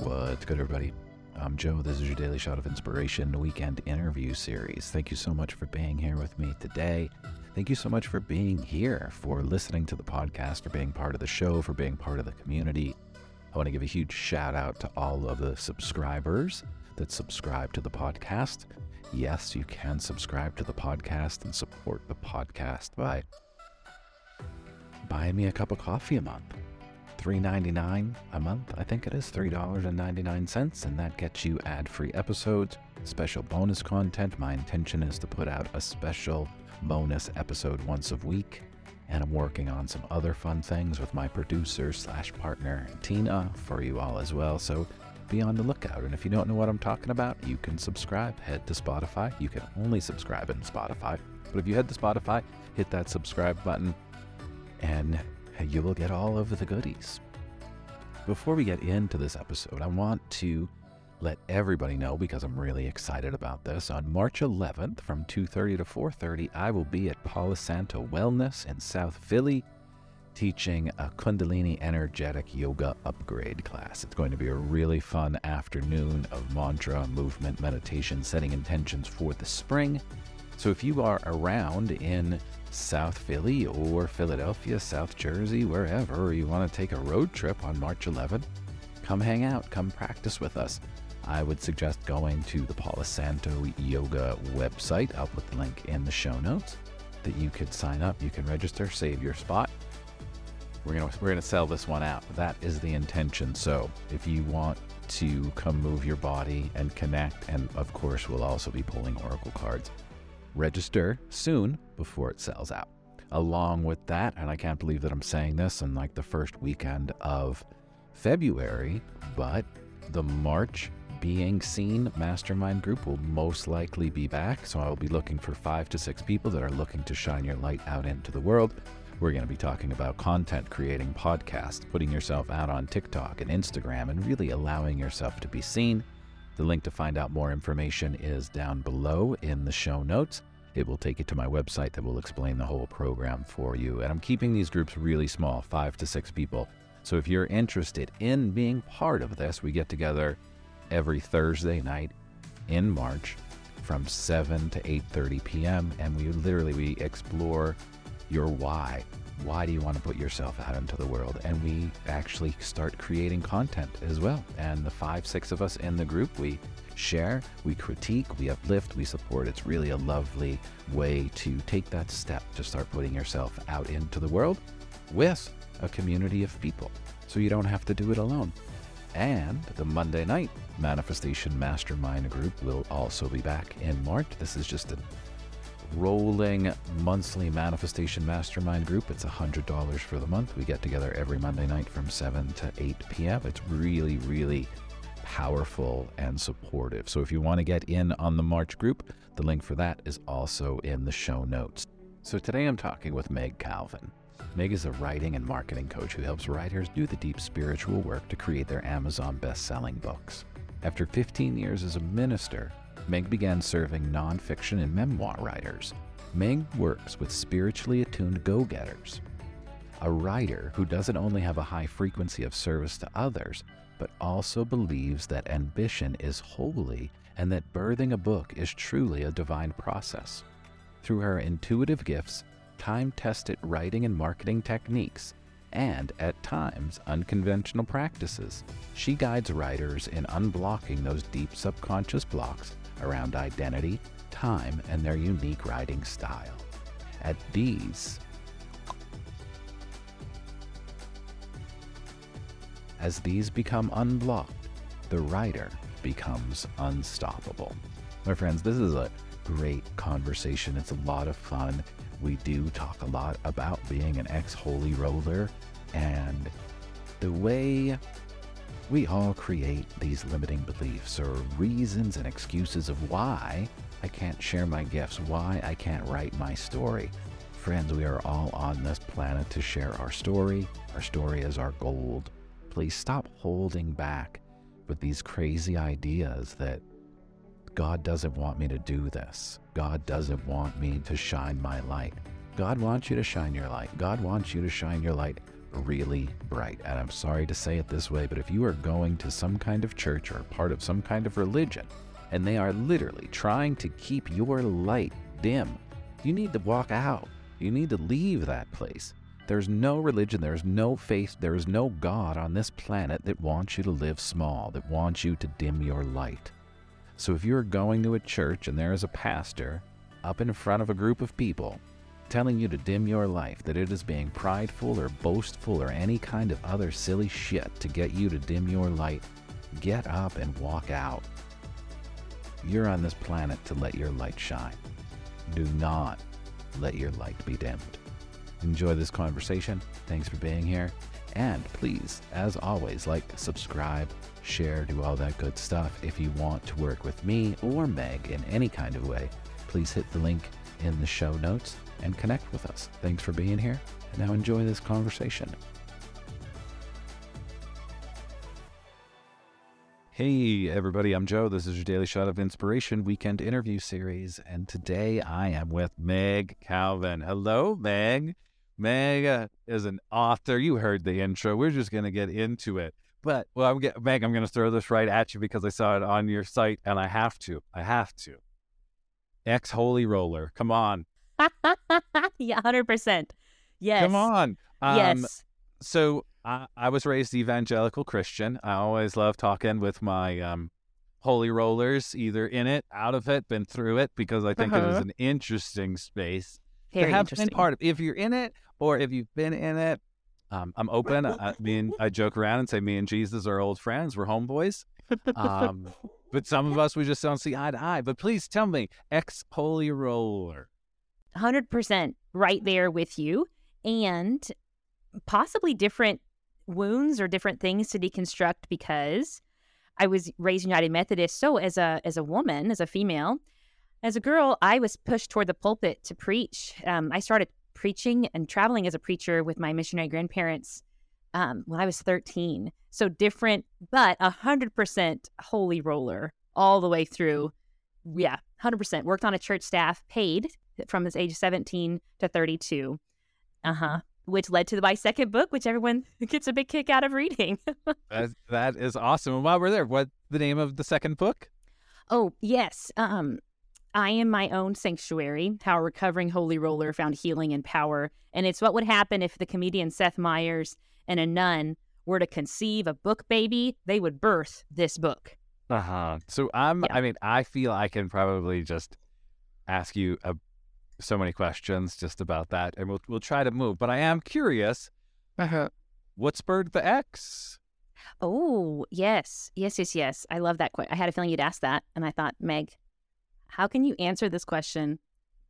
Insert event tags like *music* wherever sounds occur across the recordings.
What's good, everybody? I'm Joe. This is your daily shot of inspiration weekend interview series. Thank you so much for being here with me today. Thank you so much for being here, for listening to the podcast, for being part of the show, for being part of the community. I want to give a huge shout out to all of the subscribers that subscribe to the podcast. Yes, you can subscribe to the podcast and support the podcast by buying me a cup of coffee a month. $3.99 a month, I think it is $3.99, and that gets you ad free episodes, special bonus content. My intention is to put out a special bonus episode once a week, and I'm working on some other fun things with my producer slash partner, Tina, for you all as well. So be on the lookout. And if you don't know what I'm talking about, you can subscribe. Head to Spotify. You can only subscribe in Spotify. But if you head to Spotify, hit that subscribe button, and you will get all of the goodies. Before we get into this episode, I want to let everybody know because I'm really excited about this. On March 11th from 2:30 to 4:30, I will be at Palo Santo Wellness in South Philly teaching a Kundalini energetic yoga upgrade class. It's going to be a really fun afternoon of mantra, movement, meditation, setting intentions for the spring. So if you are around in South Philly or Philadelphia, South Jersey, wherever, you want to take a road trip on March 11th, come hang out, come practice with us. I would suggest going to the Palo Santo Yoga website. I'll put the link in the show notes that you could sign up. You can register, save your spot. We're gonna we're gonna sell this one out. That is the intention. So if you want to come move your body and connect, and of course we'll also be pulling oracle cards. Register soon before it sells out. Along with that, and I can't believe that I'm saying this in like the first weekend of February, but the March being seen mastermind group will most likely be back. So I'll be looking for five to six people that are looking to shine your light out into the world. We're going to be talking about content creating podcasts, putting yourself out on TikTok and Instagram, and really allowing yourself to be seen. The link to find out more information is down below in the show notes. It will take you to my website that will explain the whole program for you. And I'm keeping these groups really small, five to six people. So if you're interested in being part of this, we get together every Thursday night in March from 7 to 8:30 p.m. and we literally we explore your why. Why do you want to put yourself out into the world? And we actually start creating content as well. And the five, six of us in the group, we share, we critique, we uplift, we support. It's really a lovely way to take that step to start putting yourself out into the world with a community of people. So you don't have to do it alone. And the Monday night Manifestation Mastermind group will also be back in March. This is just a rolling monthly manifestation mastermind group. It's $100 for the month. We get together every Monday night from 7 to 8 p.m. It's really, really powerful and supportive. So if you want to get in on the March group, the link for that is also in the show notes. So today I'm talking with Meg Calvin. Meg is a writing and marketing coach who helps writers do the deep spiritual work to create their Amazon best-selling books. After 15 years as a minister, Meg began serving nonfiction and memoir writers. Meg works with spiritually attuned go getters, a writer who doesn't only have a high frequency of service to others, but also believes that ambition is holy and that birthing a book is truly a divine process. Through her intuitive gifts, time tested writing and marketing techniques, and at times unconventional practices, she guides writers in unblocking those deep subconscious blocks around identity, time, and their unique writing style. At these, as these become unblocked, the writer becomes unstoppable. My friends, this is a great conversation. It's a lot of fun. We do talk a lot about being an ex holy roller and the way we all create these limiting beliefs or reasons and excuses of why I can't share my gifts, why I can't write my story. Friends, we are all on this planet to share our story. Our story is our gold. Please stop holding back with these crazy ideas that God doesn't want me to do this. God doesn't want me to shine my light. God wants you to shine your light. God wants you to shine your light really bright. And I'm sorry to say it this way, but if you are going to some kind of church or part of some kind of religion, and they are literally trying to keep your light dim, you need to walk out. You need to leave that place. There's no religion, there's no faith, there is no God on this planet that wants you to live small, that wants you to dim your light. So if you're going to a church and there is a pastor up in front of a group of people telling you to dim your life, that it is being prideful or boastful or any kind of other silly shit to get you to dim your light, get up and walk out. You're on this planet to let your light shine. Do not let your light be dimmed. Enjoy this conversation. Thanks for being here. And please, as always, like, subscribe, share, do all that good stuff. If you want to work with me or Meg in any kind of way, please hit the link in the show notes and connect with us. Thanks for being here. And now enjoy this conversation. Hey, everybody, I'm Joe. This is your Daily Shot of Inspiration weekend interview series. And today I am with Meg Calvin. Hello, Meg. Meg uh, is an author. You heard the intro. We're just going to get into it. But, well, I'm get, Meg, I'm going to throw this right at you because I saw it on your site and I have to. I have to. Ex Holy Roller. Come on. *laughs* yeah, 100%. Yes. Come on. Um, yes. So I, I was raised evangelical Christian. I always love talking with my um, holy rollers, either in it, out of it, been through it, because I think uh-huh. it is an interesting space Very to have been part of. If you're in it, or if you've been in it, um, I'm open. I, me and I joke around and say me and Jesus are old friends. We're homeboys. Um, *laughs* but some of us we just don't see eye to eye. But please tell me, ex holy roller. Hundred percent, right there with you, and possibly different wounds or different things to deconstruct because I was raised United Methodist. So as a as a woman, as a female, as a girl, I was pushed toward the pulpit to preach. Um, I started preaching and traveling as a preacher with my missionary grandparents um, when I was 13. So different, but a hundred percent holy roller all the way through. Yeah, hundred percent. Worked on a church staff, paid from his age 17 to 32. Uh huh which led to my second book, which everyone *laughs* gets a big kick out of reading. *laughs* that, that is awesome. And while we're there, what's the name of the second book? Oh, yes. Um, I am my own sanctuary, how a recovering holy roller found healing and power. And it's what would happen if the comedian Seth Meyers and a nun were to conceive a book baby, they would birth this book. Uh huh. So I'm, yeah. I mean, I feel I can probably just ask you a so many questions just about that, and we'll we'll try to move. But I am curious, uh-huh. what spurred the X? Oh yes, yes, yes, yes. I love that question. I had a feeling you'd ask that, and I thought, Meg, how can you answer this question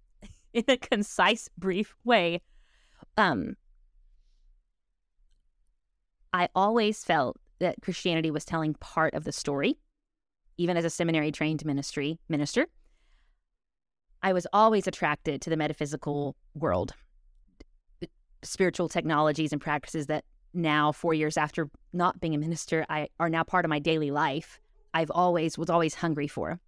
*laughs* in a concise, brief way? Um, I always felt that Christianity was telling part of the story, even as a seminary trained ministry minister. I was always attracted to the metaphysical world, spiritual technologies and practices that now, four years after not being a minister, I are now part of my daily life. I've always was always hungry for.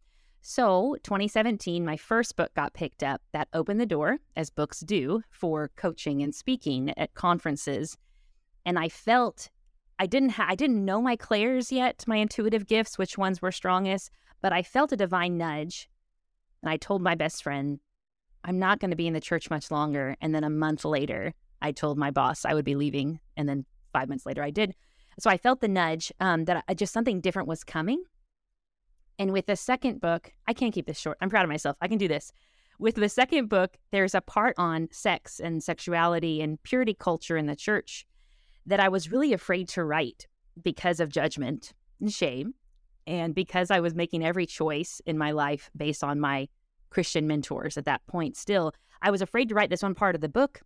So, 2017, my first book got picked up. That opened the door, as books do, for coaching and speaking at conferences. And I felt I didn't ha- I didn't know my clairs yet, my intuitive gifts, which ones were strongest, but I felt a divine nudge and I told my best friend, I'm not going to be in the church much longer. And then a month later, I told my boss I would be leaving. And then five months later, I did. So I felt the nudge um, that I, just something different was coming. And with the second book, I can't keep this short. I'm proud of myself. I can do this. With the second book, there's a part on sex and sexuality and purity culture in the church that I was really afraid to write because of judgment and shame. And because I was making every choice in my life based on my Christian mentors at that point, still, I was afraid to write this one part of the book.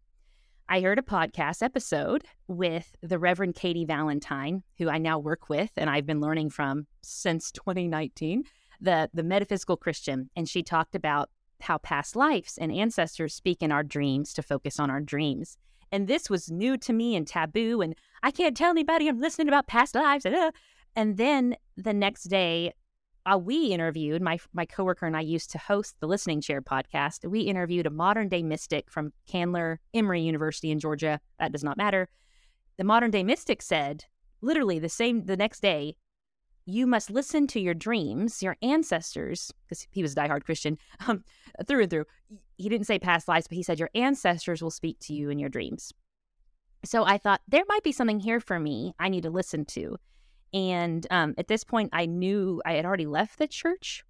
I heard a podcast episode with the Reverend Katie Valentine, who I now work with and I've been learning from since 2019, the, the metaphysical Christian. And she talked about how past lives and ancestors speak in our dreams to focus on our dreams. And this was new to me and taboo. And I can't tell anybody I'm listening about past lives. And then the next day, uh, we interviewed my my coworker and I used to host the Listening Chair podcast. We interviewed a modern day mystic from Candler Emory University in Georgia. That does not matter. the modern day mystic said, literally the same the next day, you must listen to your dreams, your ancestors, because he was a diehard Christian, um, through and through. He didn't say past lives, but he said your ancestors will speak to you in your dreams. So I thought there might be something here for me I need to listen to. And um, at this point, I knew I had already left the church,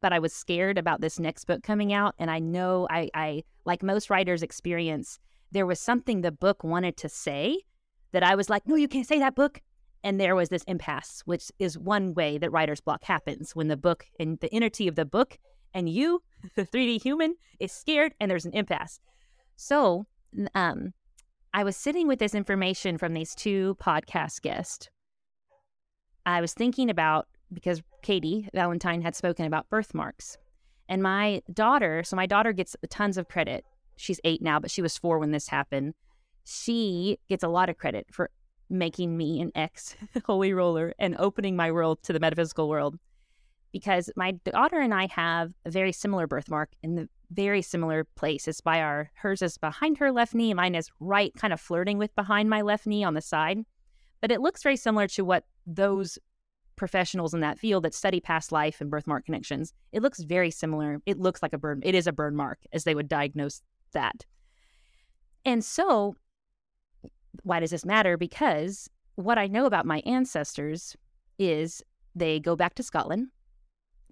but I was scared about this next book coming out. And I know I, I like most writers experience, there was something the book wanted to say that I was like, no, you can't say that book. And there was this impasse, which is one way that writer's block happens when the book and the entity of the book and you, the 3D human, is scared and there's an impasse. So um, I was sitting with this information from these two podcast guests. I was thinking about because Katie Valentine had spoken about birthmarks. And my daughter, so my daughter gets tons of credit. She's eight now, but she was four when this happened. She gets a lot of credit for making me an ex *laughs* holy roller and opening my world to the metaphysical world because my daughter and I have a very similar birthmark in the very similar place. It's by our hers is behind her left knee, mine is right, kind of flirting with behind my left knee on the side. But it looks very similar to what those professionals in that field that study past life and birthmark connections. It looks very similar. It looks like a burn. It is a burn mark, as they would diagnose that. And so, why does this matter? Because what I know about my ancestors is they go back to Scotland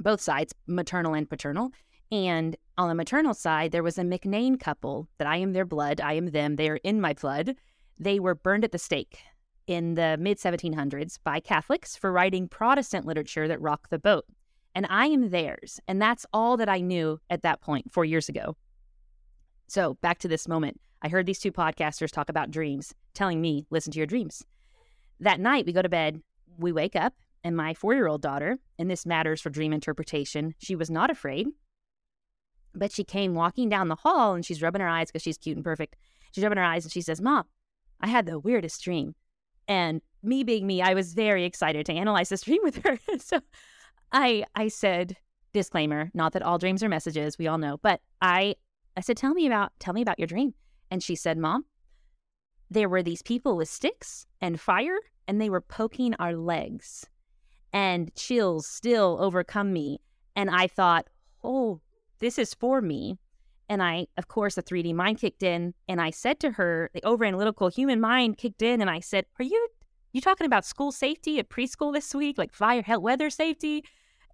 both sides, maternal and paternal. And on the maternal side, there was a McNane couple that I am their blood, I am them, they are in my blood. They were burned at the stake in the mid 1700s by Catholics for writing Protestant literature that rocked the boat. And I am theirs. And that's all that I knew at that point, four years ago. So back to this moment. I heard these two podcasters talk about dreams, telling me, listen to your dreams. That night, we go to bed, we wake up, and my four year old daughter, and this matters for dream interpretation, she was not afraid. But she came walking down the hall and she's rubbing her eyes because she's cute and perfect. She's rubbing her eyes and she says, Mom, I had the weirdest dream. And me being me, I was very excited to analyze this *laughs* dream with her. so I I said, disclaimer, not that all dreams are messages, we all know, but I I said, Tell me about tell me about your dream. And she said, Mom, there were these people with sticks and fire, and they were poking our legs and chills still overcome me. And I thought, oh, this is for me. And I, of course, the 3D mind kicked in, and I said to her, the overanalytical human mind kicked in, and I said, "Are you you talking about school safety at preschool this week, like fire, hell, weather safety?"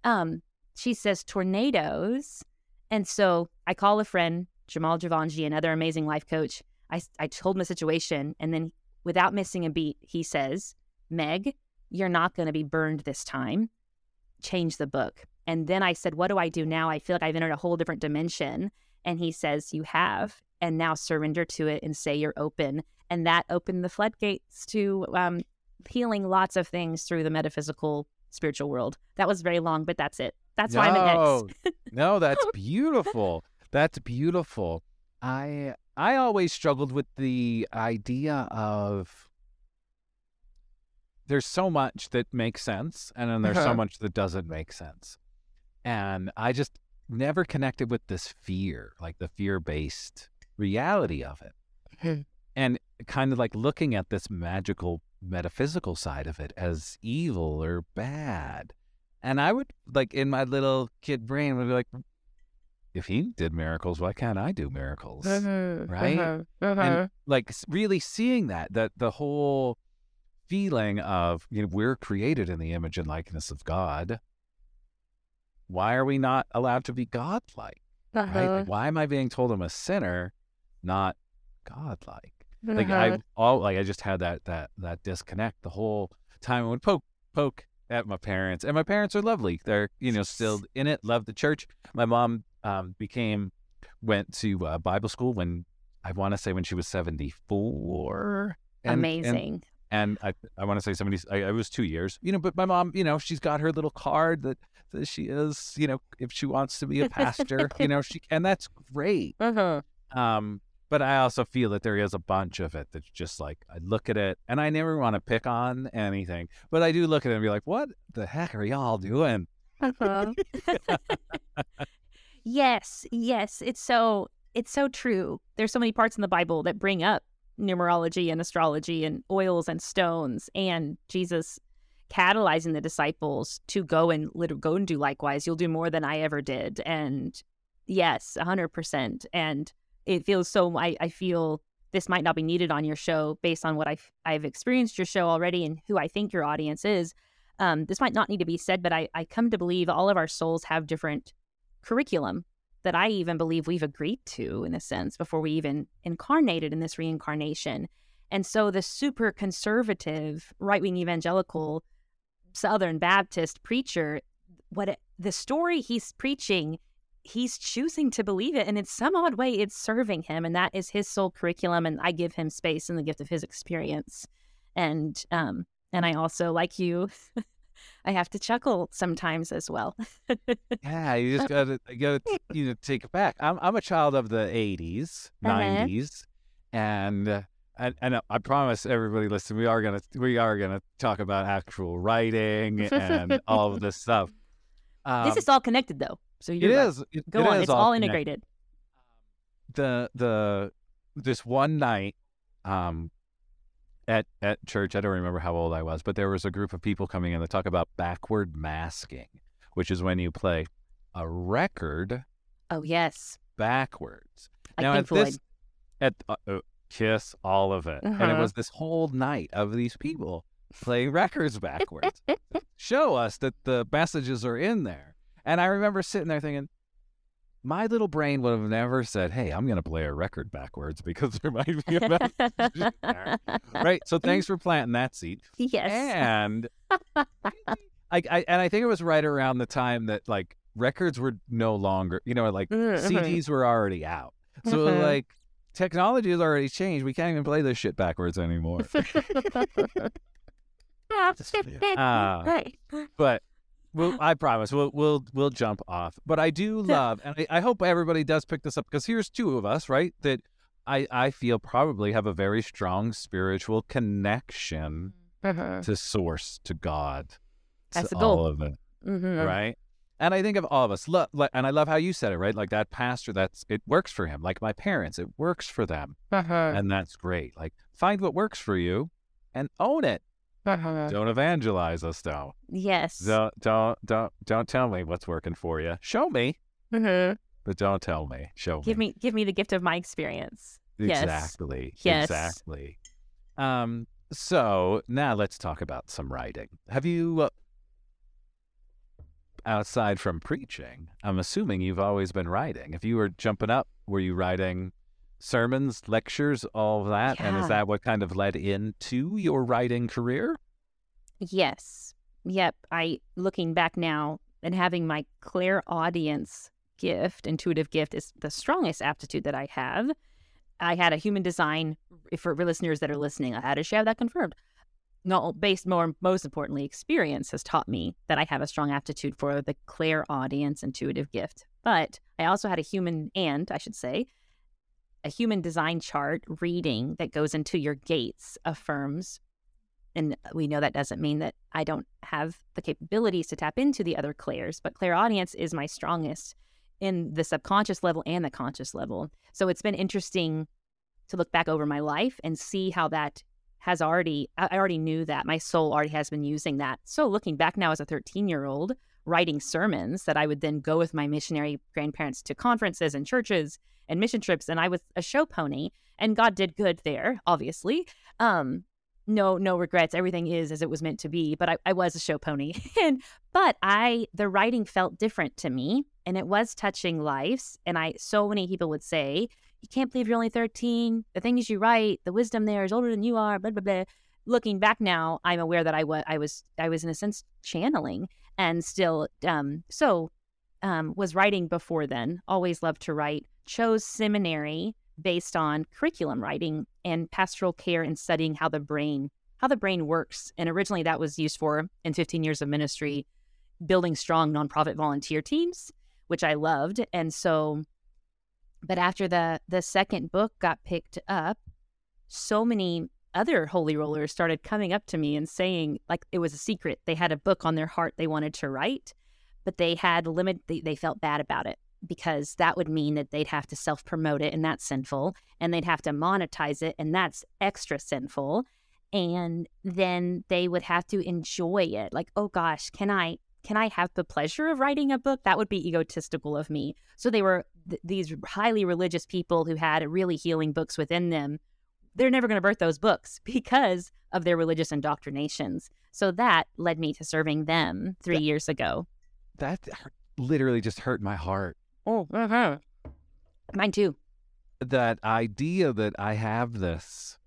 Um, she says tornadoes, and so I call a friend, Jamal Javanji, another amazing life coach. I I told him the situation, and then without missing a beat, he says, "Meg, you're not going to be burned this time. Change the book. And then I said, What do I do now? I feel like I've entered a whole different dimension. And he says, You have. And now surrender to it and say you're open. And that opened the floodgates to um, healing lots of things through the metaphysical spiritual world. That was very long, but that's it. That's no, why I'm an ex. no, that's *laughs* beautiful. That's beautiful. I I always struggled with the idea of there's so much that makes sense, and then there's so uh-huh. much that doesn't make sense. And I just never connected with this fear, like the fear based reality of it. Hmm. and kind of like looking at this magical metaphysical side of it as evil or bad. And I would like in my little kid brain would be like, if he did miracles, why can't I do miracles? Uh-huh, right? Uh-huh, uh-huh. And like really seeing that, that the whole feeling of you know we're created in the image and likeness of God. Why are we not allowed to be godlike? Uh-huh. Right? Like, why am I being told I'm a sinner, not godlike? Uh-huh. Like I all like I just had that that that disconnect the whole time. I would poke poke at my parents, and my parents are lovely. They're you know still in it, love the church. My mom um, became went to uh, Bible school when I want to say when she was seventy four. Amazing. And and I I want to say somebody I, I, was two years, you know, but my mom, you know, she's got her little card that, that she is, you know, if she wants to be a pastor, you know, she and that's great. *laughs* Uh-huh. Um, but I also feel that there is a bunch of it that's just like I look at it and I never want to pick on anything, but I do look at it and be like, what the heck are y'all doing? Uh-huh. *laughs* yes, yes, it's so it's so true. There's so many parts in the Bible that bring up numerology and astrology and oils and stones and Jesus catalyzing the disciples to go and go and do likewise. You'll do more than I ever did. And yes, 100%. And it feels so, I, I feel this might not be needed on your show based on what I've, I've experienced your show already and who I think your audience is. Um, this might not need to be said, but I, I come to believe all of our souls have different curriculum that I even believe we've agreed to in a sense before we even incarnated in this reincarnation. And so the super conservative right wing evangelical Southern Baptist preacher, what it, the story he's preaching, he's choosing to believe it. And in some odd way, it's serving him. And that is his soul curriculum. And I give him space and the gift of his experience. And, um, and I also, like you, *laughs* I have to chuckle sometimes as well. *laughs* yeah, you just gotta you gotta you know take it back. I'm I'm a child of the '80s, uh-huh. '90s, and. Uh, and, and I promise everybody listen, we are gonna we are gonna talk about actual writing and all of *laughs* this stuff. Um, this is all connected though. So it right. is. It, Go it on. Is it's all, all integrated. The the this one night, um, at at church. I don't remember how old I was, but there was a group of people coming in to talk about backward masking, which is when you play a record. Oh yes. Backwards. Like now at this at uh, uh, Kiss, all of it, uh-huh. and it uh-huh. was this whole night of these people playing records backwards. *laughs* Show us that the messages are in there. And I remember sitting there thinking, my little brain would have never said, "Hey, I'm going to play a record backwards *laughs* because there might be a message *laughs* right." So thanks for planting that seed. Yes. And *laughs* I, I, and I think it was right around the time that like records were no longer, you know, like mm-hmm. CDs were already out. So mm-hmm. like technology has already changed. We can't even play this shit backwards anymore. uh, but We'll, I promise we'll we'll we'll jump off. But I do love, and I, I hope everybody does pick this up because here's two of us, right? That I I feel probably have a very strong spiritual connection uh-huh. to Source, to God, That's to all of it, mm-hmm. right? And I think of all of us, look, and I love how you said it, right? Like that pastor, that's it works for him. Like my parents, it works for them, uh-huh. and that's great. Like find what works for you, and own it. Uh-huh. Don't evangelize us, though. Yes. Don't don't don't don't tell me what's working for you. Show me. Mm-hmm. But don't tell me. Show give me. me. Give me the gift of my experience. Exactly. Yes. Exactly. Um. So now let's talk about some writing. Have you, uh, outside from preaching, I'm assuming you've always been writing. If you were jumping up, were you writing sermons, lectures, all of that? Yeah. And is that what kind of led into your writing career? Yes. Yep. I looking back now and having my clairaudience gift, intuitive gift is the strongest aptitude that I have. I had a human design for listeners that are listening. I had to share that confirmed. No, based more most importantly, experience has taught me that I have a strong aptitude for the clairaudience intuitive gift. But I also had a human and I should say a human design chart reading that goes into your gates affirms and we know that doesn't mean that I don't have the capabilities to tap into the other clairs, but clairaudience is my strongest in the subconscious level and the conscious level. So it's been interesting to look back over my life and see how that has already I already knew that my soul already has been using that. So looking back now as a 13 year old writing sermons that I would then go with my missionary grandparents to conferences and churches and mission trips and I was a show pony and God did good there obviously. Um no no regrets. Everything is as it was meant to be but I, I was a show pony. *laughs* And but I the writing felt different to me and it was touching lives and I so many people would say you can't believe you're only 13 the things you write the wisdom there is older than you are blah blah blah. Looking back now I'm aware that I was I was I was in a sense channeling and still um so um was writing before then always loved to write chose seminary based on curriculum writing and pastoral care and studying how the brain how the brain works. And originally that was used for in 15 years of ministry building strong nonprofit volunteer teams, which I loved. And so but after the the second book got picked up, so many other holy rollers started coming up to me and saying like it was a secret. They had a book on their heart they wanted to write, but they had limit they, they felt bad about it because that would mean that they'd have to self promote it and that's sinful. And they'd have to monetize it and that's extra sinful. And then they would have to enjoy it. Like, oh gosh, can I can I have the pleasure of writing a book? That would be egotistical of me. So they were th- these highly religious people who had really healing books within them. They're never going to birth those books *laughs* because of their religious indoctrinations. So that led me to serving them three That- years ago. That hurt- literally just hurt my heart. Oh, uh-huh. mine too. That idea that I have this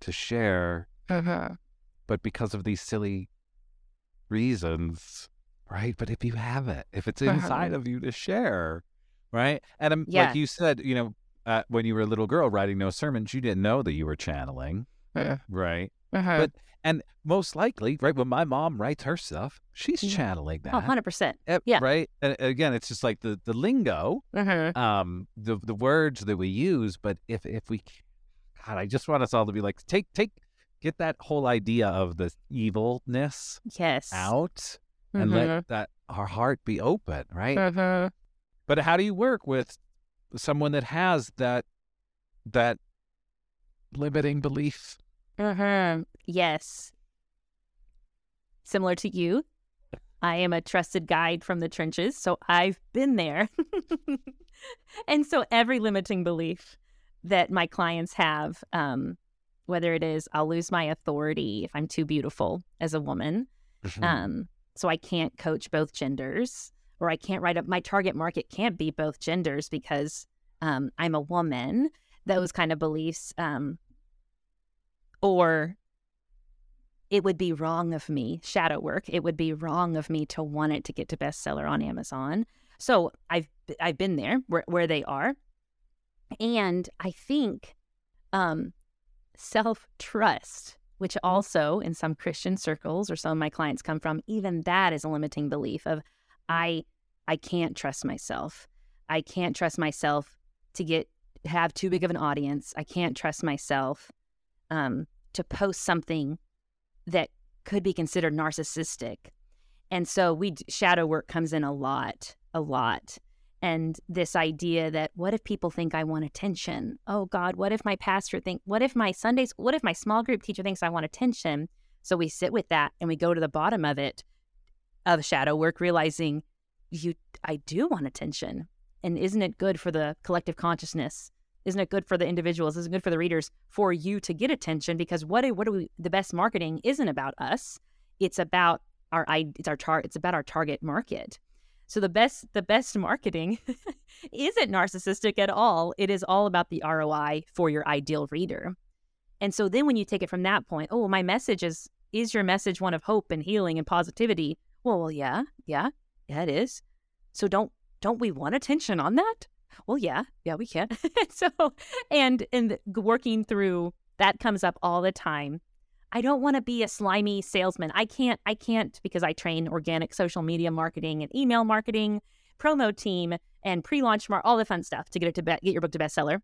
to share, but because of these silly reasons, right? But if you have it, if it's inside of you to share, right? And um, Yeah. like you said, you know, uh, when you were a little girl writing no sermons, you didn't know that you were channeling, right? But and most likely, right, when my mom writes her stuff, she's Yeah. channeling that. Oh, 100%. Eh, yeah. Right. And again, it's just like the the lingo, Uh-huh. um, the the words that we use. But if if we, God, I just want us all to be like, take take, get that whole idea of the evilness Yes. out and Mhm. let that our heart be open, right? Uh-huh. But how do you work with someone that has that that limiting belief? Uh-huh. Yes. Similar to you, I am a trusted guide from the trenches, so I've been there. *laughs* and so every limiting belief that my clients have, um, whether it is I'll lose my authority if I'm too beautiful as a woman, Mm-hmm. um, so I can't coach both genders, or I can't write up my target market can't be both genders because um, I'm a woman. Those kind of beliefs, um, or it would be wrong of me shadow work. It would be wrong of me to want it to get to bestseller on Amazon. So I've I've been there where where they are, and I think um, self trust which also in some Christian circles or some of my clients come from, even that is a limiting belief of I I can't trust myself. I can't trust myself to get have too big of an audience. I can't trust myself um, to post something that could be considered narcissistic. And so we shadow work comes in a lot, a lot. And this idea that what if people think I want attention? Oh God, what if my pastor think what if my Sundays what if my small group teacher thinks I want attention? So we sit with that and we go to the bottom of it of shadow work realizing you I do want attention. And isn't it good for the collective consciousness? Isn't it good for the individuals? Isn't it good for the readers for you to get attention? Because what what do we the best marketing isn't about us. It's about our it's our tar, it's about our target market. So the best the best marketing *laughs* isn't narcissistic at all. It is all about the ROI for your ideal reader. And so then when you take it from that point, oh, my message is is your message one of hope and healing and positivity? Well, well, yeah, yeah, yeah, it is. So don't don't we want attention on that? Well, yeah, yeah, we can. *laughs* so and and working through that comes up all the time. I don't want to be a slimy salesman. I can't, I can't because I train organic social media marketing and email marketing, promo team, and pre-launch mar- all the fun stuff to get it to be- get your book to bestseller.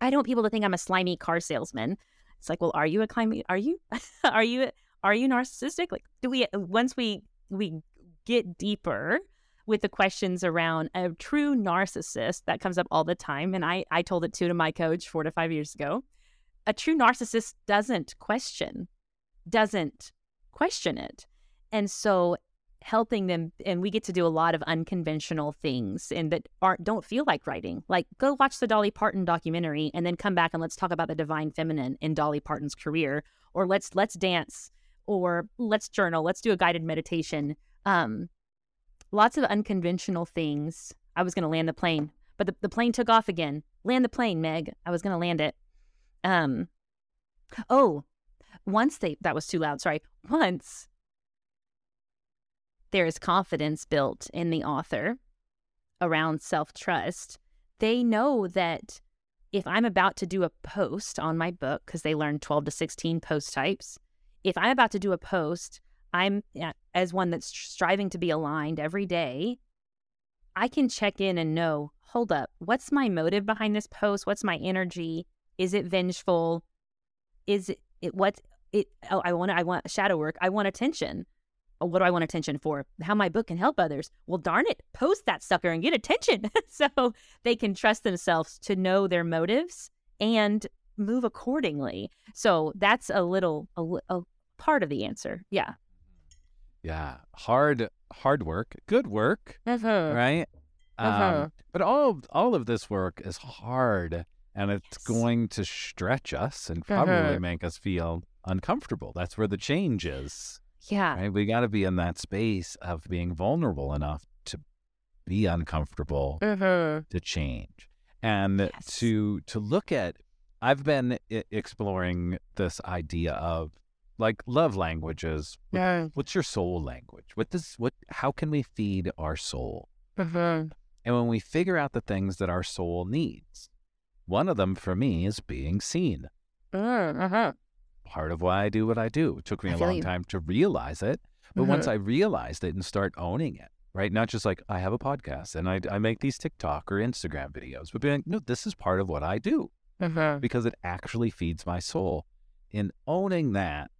I don't want people to think I'm a slimy car salesman. It's like, well, are you a slimy? Are you? *laughs* are you? Are you narcissistic? Like, do we once we we get deeper with the questions around a true narcissist that comes up all the time, and I I told it too to my coach four to five years ago a true narcissist doesn't question, doesn't question it. And so helping them and we get to do a lot of unconventional things and that aren't don't feel like writing. Like go watch the Dolly Parton documentary and then come back and let's talk about the divine feminine in Dolly Parton's career or let's let's dance or let's journal, let's do a guided meditation. Um lots of unconventional things. I was going to land the plane, but the, the plane took off again. Land the plane, Meg. I was going to land it. Um, oh, once they, that was too loud, sorry. Once there is confidence built in the author around self trust, they know that if I'm about to do a post on my book, because they learn 12 to 16 post types, if I'm about to do a post, I'm eh, as one that's striving to be aligned every day, I can check in and know, hold up, what's my motive behind this post? What's my energy? Is it vengeful? Is it, what it oh I want I want shadow work. I want attention. Oh, what do I want attention for? How my book can help others. Well, darn it, post that sucker and get attention. *laughs* so they can trust themselves to know their motives and move accordingly. So that's a little, a, a part of the answer. Yeah. Yeah. Hard, hard work, good work, Uh-huh. right? Uh-huh. Um, but all, all of this work is hard and it's Yes. going to stretch us and probably Uh-huh. make us feel uncomfortable. That's where the change is. Yeah. right? We got to be in that space of being vulnerable enough to be uncomfortable Uh-huh. to change and Yes. to to look at. I've been I- exploring this idea of like love languages. What- Yeah. What's your soul language? What does what? How can we feed our soul? Uh-huh. And when we figure out the things that our soul needs, one of them for me is being seen. Uh-huh. part of why I do what I do. It took me I a long you. time to realize it. But once Mhm. I realized it and start owning it, right? Not just like I have a podcast and I, I make these TikTok or Instagram videos, but being like, no, this is part of what I do Uh-huh. because it actually feeds my soul. In owning that,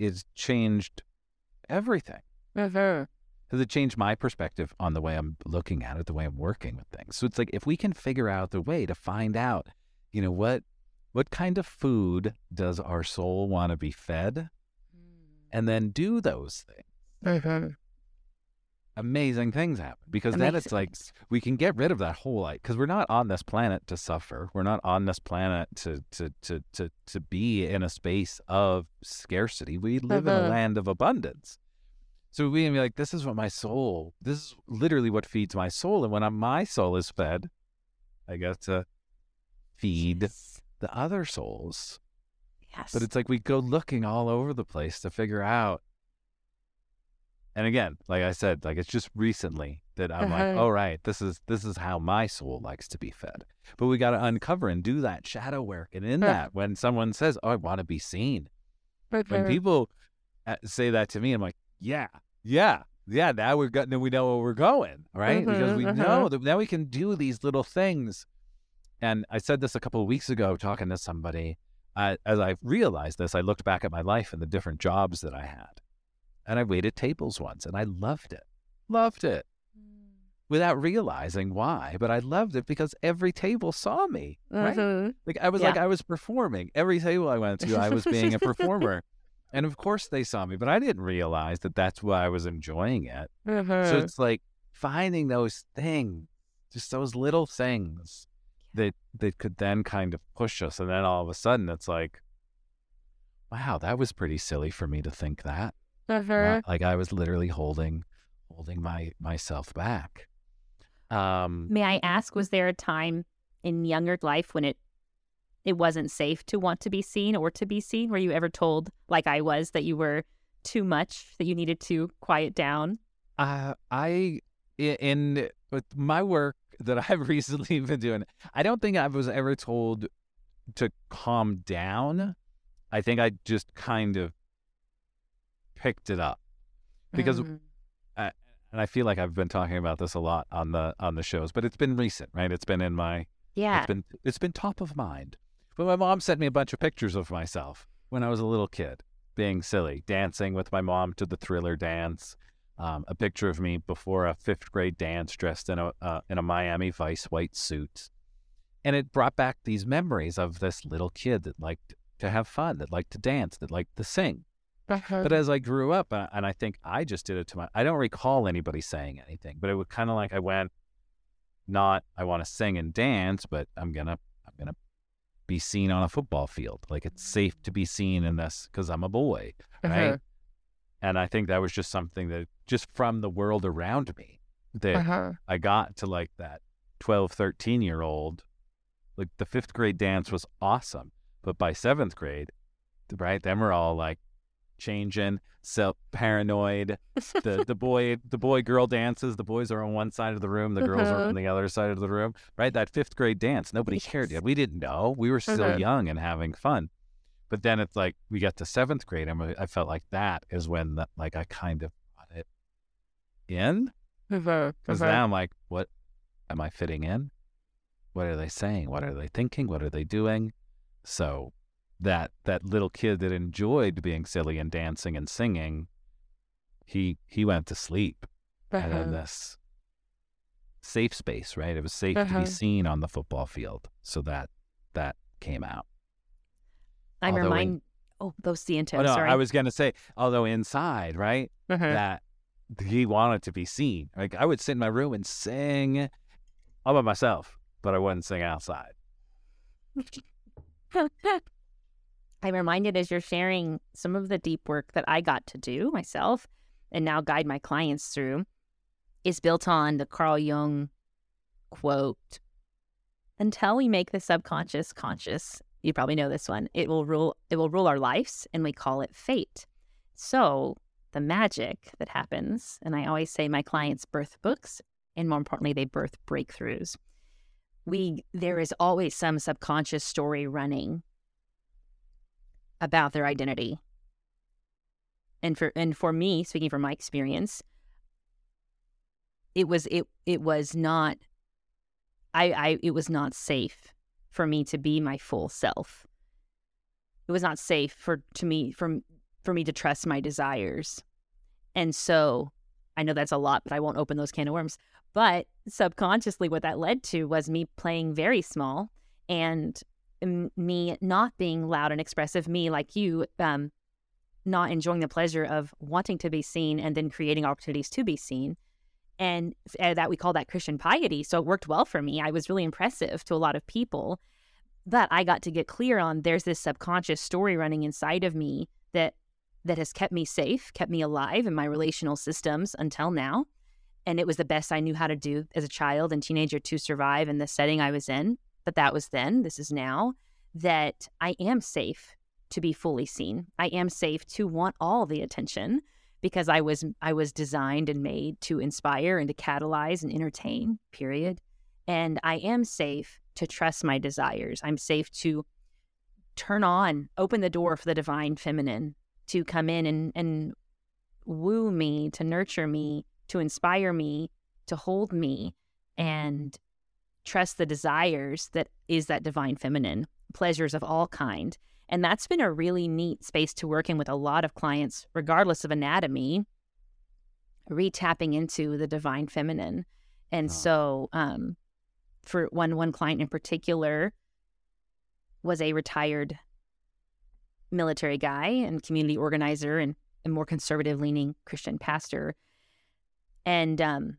it's changed everything Uh-huh. because it changed my perspective on the way I'm looking at it, the way I'm working with things. So it's like if we can figure out the way to find out, you know, what what kind of food does our soul want to be fed, and then do those things, Uh-huh. Amazing things happen. Because then it's like we can get rid of that whole like because we're not on this planet to suffer. We're not on this planet to to to to to be in a space of scarcity. We live in a Uh-huh. land of abundance. So we can be like, this is what my soul. This is literally what feeds my soul. And when I'm, my soul is fed, I get to feed Yes. the other souls. Yes. But it's like we go looking all over the place to figure out. And again, like I said, like it's just recently that I'm like, Uh-huh. oh right, this is this is how my soul likes to be fed. But we got to uncover and do that shadow work. And in Uh. that, when someone says, "Oh, I want to be seen," when Uh-huh. people uh, say that to me, I'm like, yeah, yeah, yeah. Now we're got, now we know where we're going, right? Because Mhm, we uh-huh. know that now we can do these little things. And I said this a couple of weeks ago, talking to somebody. Uh, as I realized this, I looked back at my life and the different jobs that I had, and I waited tables once, and I loved it, loved it, without realizing why. But I loved it because every table saw me, right? Uh-huh. Like I was Yeah. like I was performing. Every table I went to, I was being a *laughs* performer. And of course they saw me, but I didn't realize that that's why I was enjoying it. So Uh-huh. it's like finding those things, just those little things that that could then kind of push us. And then all of a sudden it's like, wow, that was pretty silly for me to think that. Uh-huh. Like I was literally holding holding my myself back. Um May I ask, was there a time in younger life when it it wasn't safe to want to be seen or to be seen? Were you ever told, like I was, that you were too much, that you needed to quiet down? Uh, I i- in with my work that I've *laughs* recently been doing, I don't think I was ever told to calm down. I think I just kind of picked it up because, Mhm. and I feel like I've been talking about this a lot on the on the shows, but it's been recent, right? It's been in my yeah, it's been it's been top of mind. But my mom sent me a bunch of pictures of myself when I was a little kid, being silly, dancing with my mom to the Thriller dance. Um, a picture of me before a fifth grade dance, dressed in a uh, in a Miami Vice white suit, and it brought back these memories of this little kid that liked to have fun, that liked to dance, that liked to sing. Uh-huh. But as I grew up, uh, and I think I just did it to my, I don't recall anybody saying anything, but it was kind of like I went, not I want to sing and dance, but I'm gonna, I'm gonna be seen on a football field. Like it's safe to be seen in this because I'm a boy, right? Uh-huh. And I think that was just something that just from the world around me that Uh-huh. I got to like that 12, 13 year old. Like the fifth grade dance was awesome. But by seventh grade, right, then we're all like changing, So paranoid. The the boy the boy girl dances. The boys are on one side of the room, the girls are Uh-huh. on the other side of the room. Right? That fifth grade dance, nobody cared yet. We didn't know. We were still Uh-huh. young and having fun. But then it's like we get to seventh grade, and I felt like that is when that like I kind of got it in. Uh-huh. Because Uh-huh. now I'm like, what am I fitting in? What are they saying? What are they thinking? What are they doing? So that that little kid that enjoyed being silly and dancing and singing he he went to sleep and Uh-huh. in this safe space, right? It was safe to Uh-huh. be seen on the football field, so that that came out. I'm although in- Oh, those Cientos. oh no, sorry. I was gonna say, although inside, right, Uh-huh. that he wanted to be seen. Like I would sit in my room and sing all by myself, but I wouldn't sing outside. *laughs* I'm reminded as you're sharing some of the deep work that I got to do myself and now guide my clients through is built on the Carl Jung quote Until we make the subconscious conscious, you probably know this one, it will rule it will rule our lives and we call it fate. So the magic that happens, and I always say my clients birth books, and more importantly, they birth breakthroughs. We there is always some subconscious story running about their identity. And for and for me, speaking from my experience, it was it it was not I I it was not safe for me to be my full self. It was not safe for to me from for me to trust my desires. And so I know that's a lot, but I won't open those can of worms. But subconsciously what that led to was me playing very small and me not being loud and expressive, me like you, um, not enjoying the pleasure of wanting to be seen and then creating opportunities to be seen. And uh, that we call that Christian piety. So it worked well for me. I was really impressive to a lot of people. But I got to get clear on there's this subconscious story running inside of me that that has kept me safe, kept me alive in my relational systems until now. And it was the best I knew how to do as a child and teenager to survive in the setting I was in. But that was then, this is now, that I am safe to be fully seen. I am safe to want all the attention because I was I was designed and made to inspire and to catalyze and entertain, period. And I am safe to trust my desires. I'm safe to turn on, open the door for the divine feminine to come in and, and woo me, to nurture me, to inspire me, to hold me, and trust the desires that is that divine feminine, pleasures of all kind. And that's been a really neat space to work in with a lot of clients, regardless of anatomy, retapping into the divine feminine. And Oh. so, um, for one one client in particular, was a retired military guy and community organizer and a more conservative leaning Christian pastor. And um,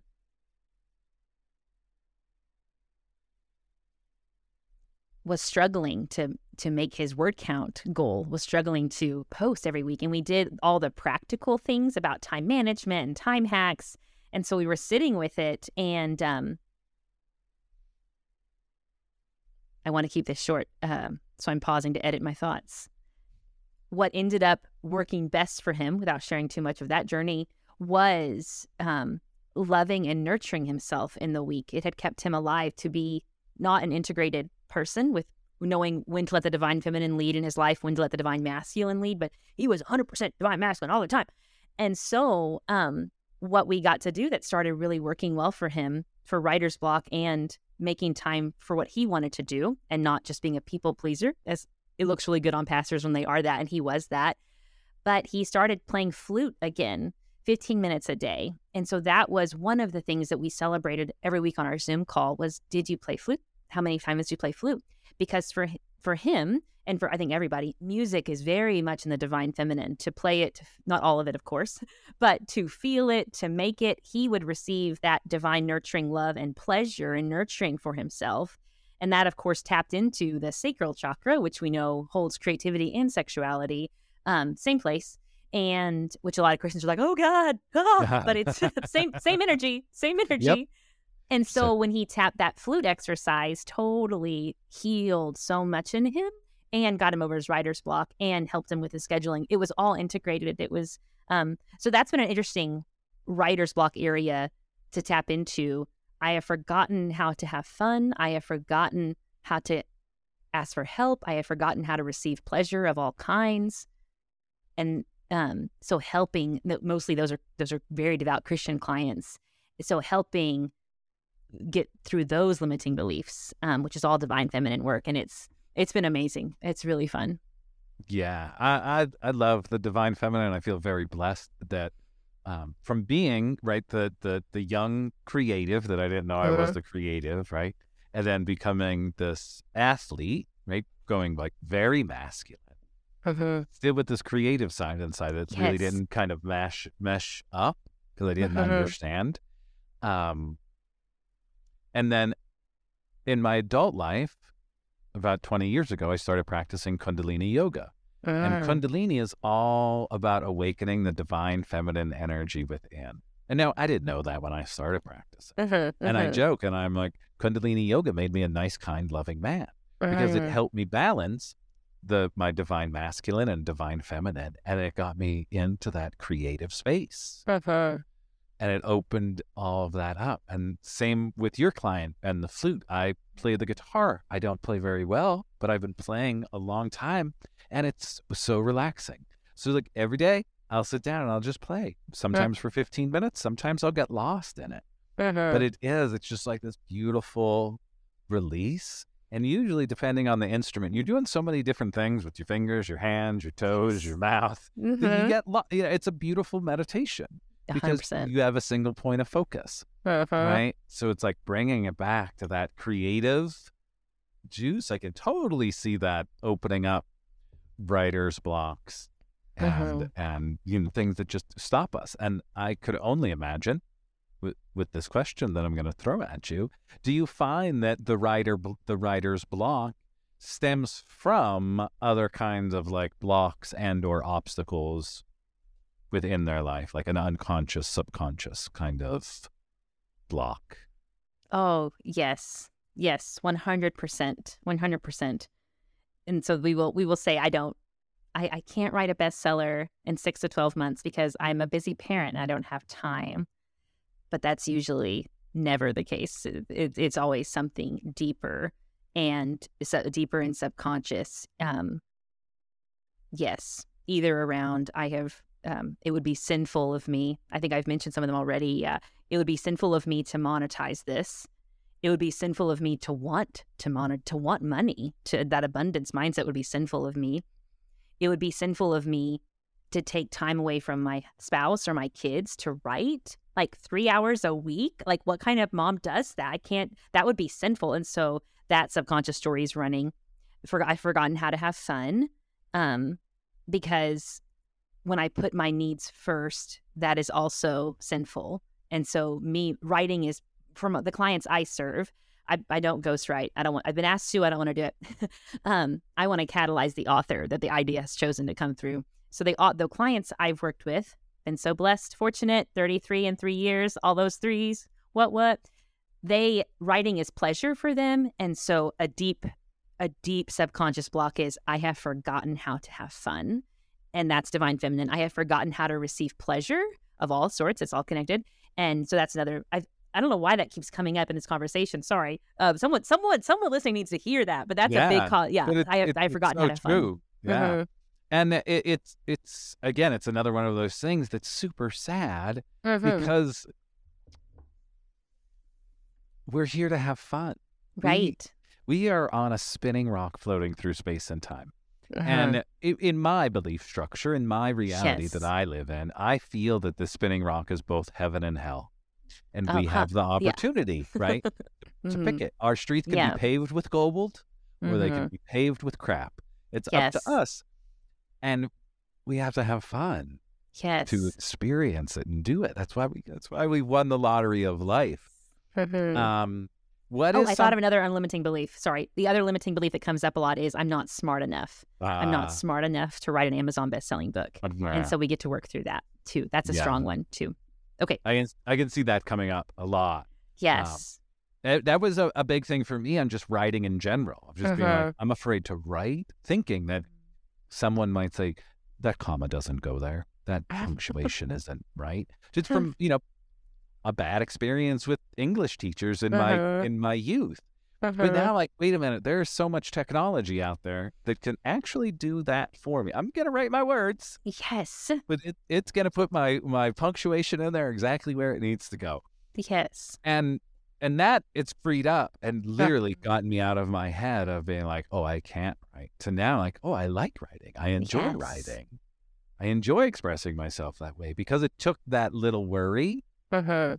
was struggling to to make his word count goal was struggling to post every week. And we did all the practical things about time management and time hacks. And so we were sitting with it and um i want to keep this short um, so i'm pausing to edit my thoughts. What ended up working best for him without sharing too much of that journey was um, loving and nurturing himself in the week. It had kept him alive to be not an integrated person with knowing when to let the divine feminine lead in his life, when to let the divine masculine lead, but he was 100% divine masculine all the time. And so, um, what we got to do that started really working well for him for writer's block and making time for what he wanted to do and not just being a people pleaser, as it looks really good on pastors when they are that, and he was that. But he started playing flute again 15 minutes a day. And so that was one of the things that we celebrated every week on our Zoom call was did you play flute? How many times do you play flute? Because for for him and for I think everybody, music is very much in the divine feminine. To play it, not all of it, of course, *laughs* but to feel it, to make it, he would receive that divine nurturing love and pleasure and nurturing for himself. And that, of course, tapped into the sacral chakra, which we know holds creativity and sexuality. Um, same place, and which a lot of Christians are like, "Oh God," ah, but it's *laughs* same same energy, same *laughs* energy. And so, So- when he tapped that flute exercise, totally healed so much in him and got him over his writer's block and helped him with his scheduling. It was all integrated. It was um so that's been an interesting writer's block area to tap into. I have forgotten how to have fun. I have forgotten how to ask for help. I have forgotten how to receive pleasure of all kinds. And um so helping mostly those are those are very devout Christian clients. So helping get through those limiting beliefs, um, which is all divine feminine work, and it's it's been amazing. It's really fun. Yeah, I, I I love the divine feminine. I feel very blessed that um, from being right the the the young creative that I didn't know I was Uh-huh. the creative, right, and then becoming this athlete, right, going like very masculine, Uh-huh. still with this creative side inside that really didn't kind of mesh mesh up because I didn't Uh-huh. understand. Um, and then in my adult life, about twenty years ago, I started practicing Kundalini yoga. And Ah. Kundalini is all about awakening the divine feminine energy within. And now I didn't know that when I started practicing. Uh-huh. And I uh-huh. joke and I'm like, Kundalini yoga made me a nice, kind, loving man because it Uh-huh. helped me balance the my divine masculine and divine feminine. And it got me into that creative space. Uh-huh. And it opened all of that up. And same with your client and the flute. I play the guitar. I don't play very well, but I've been playing a long time and it's so relaxing. So like every day I'll sit down and I'll just play. Sometimes for 15 minutes, sometimes I'll get lost in it. Uh-huh. But it is, it's just like this beautiful release. And usually depending on the instrument, you're doing so many different things with your fingers, your hands, your toes, your mouth. Mhm. You get lo- you know, it's a beautiful meditation because percent. you have a single point of focus Uh-huh. right? So it's like bringing it back to that creative juice. I can totally see that opening up writer's blocks and Uh-huh. and you know things that just stop us. And I could only imagine with with this question that I'm going to throw at you. Do you find that the writer the writer's block stems from other kinds of like blocks and or obstacles within their life, like an unconscious, subconscious kind of block? Oh, yes. Yes, 100%. 100%. And so we will we will say I don't I, I can't write a bestseller in 6 to 12 months because I'm a busy parent and I don't have time. But that's usually never the case. It, it- it's always something deeper and so deeper and subconscious. Um yes, either around I have um, it would be sinful of me. I think I've mentioned some of them already. Uh, it would be sinful of me to monetize this. It would be sinful of me to want to mon- to want money. To that abundance mindset would be sinful of me. It would be sinful of me to take time away from my spouse or my kids to write like three hours a week. Like what kind of mom does that? I can't. That would be sinful. And so that subconscious story is running. For I've forgotten how to have fun, um, because when I put my needs first, that is also sinful. And so me writing is from the clients I serve. I, I don't ghostwrite. I don't want. I've been asked to. I don't want to do it. *laughs* um, I want to catalyze the author that the idea has chosen to come through. So the the clients I've worked with, been so blessed, fortunate. Thirty three in three years, all those threes. What what? They writing is pleasure for them, and so a deep, a deep subconscious block is I have forgotten how to have fun and that's divine feminine. I have forgotten how to receive pleasure of all sorts. It's all connected, and so that's another. I I don't know why that keeps coming up in this conversation. Sorry, uh, someone, someone, someone listening needs to hear that. But that's a big call. Yeah, it- I have it- I have forgotten so how to have fun. Yeah. Uh-huh. And it, it's it's again, it's another one of those things that's super sad Uh-huh. because we're here to have fun. Right. We are on a spinning rock floating through space and time. Uh-huh. And in my belief structure, in my reality that I live in, I feel that the spinning rock is both heaven and hell. And we Uh-huh. have the opportunity, right, *laughs* to Mhm. pick it. Our streets can Yeah. be paved with gold or they can Mhm. be paved with crap. It's up to us. And we have to have fun Yes. to experience it and do it. That's why we that's why we won the lottery of life. Uh-huh. Um what Oh, is I thought of another unlimiting belief. Sorry. The other limiting belief that comes up a lot is I'm not smart enough. I'm Ah, not smart enough to write an Amazon best-selling book. And so we get to work through that too. That's a Yeah. strong one too. Okay. I can I can see that coming up a lot. Yes. That, that was a, a big thing for me on just writing in general. Of just being Uh-huh. like, I'm afraid to write, thinking that someone might say that comma doesn't go there, that punctuation isn't right. Just from you know a bad experience with English teachers in my Uh-huh. in my youth. But Uh-huh. now, like, wait a minute, there's so much technology out there that can actually do that for me. I'm gonna write my words, yes. but it, it's gonna put my my punctuation in there exactly where it needs to go Yes. and and that it's freed up and literally gotten me out of my head of being like oh i can't write to now like oh i like writing i enjoy Yes. writing I enjoy expressing myself that way because it took that little worry Uh-huh.